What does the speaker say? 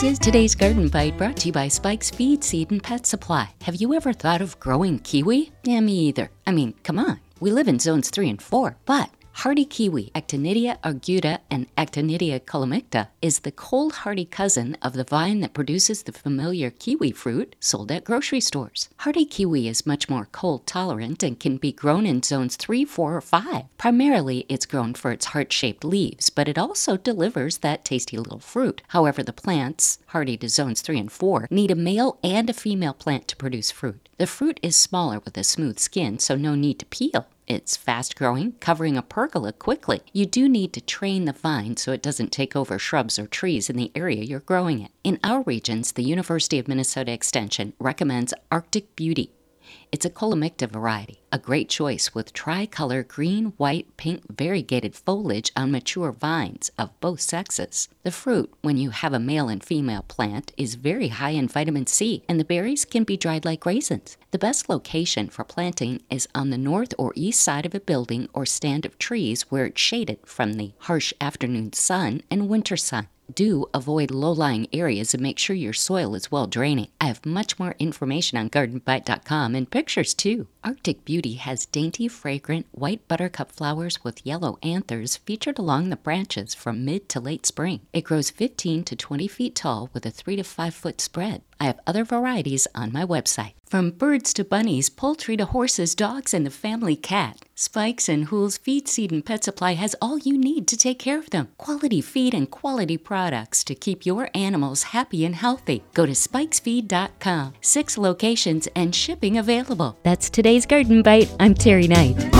This is today's Garden Bite brought to you by Spike's Feed, Seed, and Pet Supply. Have you ever thought of growing kiwi? Yeah, me either. I mean, come on. We live in zones 3 and 4, but Hardy kiwi, Actinidia arguta and Actinidia kolomikta, is the cold hardy cousin of the vine that produces the familiar kiwi fruit sold at grocery stores. Hardy kiwi is much more cold tolerant and can be grown in zones 3, 4, or 5. Primarily, it's grown for its heart shaped leaves, but it also delivers that tasty little fruit. However, the plants, hardy to zones 3 and 4, need a male and a female plant to produce fruit. The fruit is smaller with a smooth skin, so no need to peel. It's fast growing, covering a pergola quickly. You do need to train the vine so it doesn't take over shrubs or trees in the area you're growing it. In our regions, the University of Minnesota Extension recommends Arctic Beauty it's a kolomikta variety, a great choice with tricolor green, white, pink variegated foliage on mature vines of both sexes. The fruit, when you have a male and female plant, is very high in vitamin C, and the berries can be dried like raisins. The best location for planting is on the north or east side of a building or stand of trees where it's shaded from the harsh afternoon sun and winter sun do avoid low lying areas and make sure your soil is well draining. I have much more information on gardenbite.com and pictures too. Arctic Beauty has dainty, fragrant white buttercup flowers with yellow anthers featured along the branches from mid to late spring. It grows 15 to 20 feet tall with a 3 to 5 foot spread. I have other varieties on my website. From birds to bunnies, poultry to horses, dogs, and the family cat, Spikes and Hool's Feed, Seed, and Pet Supply has all you need to take care of them. Quality feed and quality products to keep your animals happy and healthy. Go to spikesfeed.com. Six locations and shipping available. That's today's Garden Bite. I'm Terry Knight.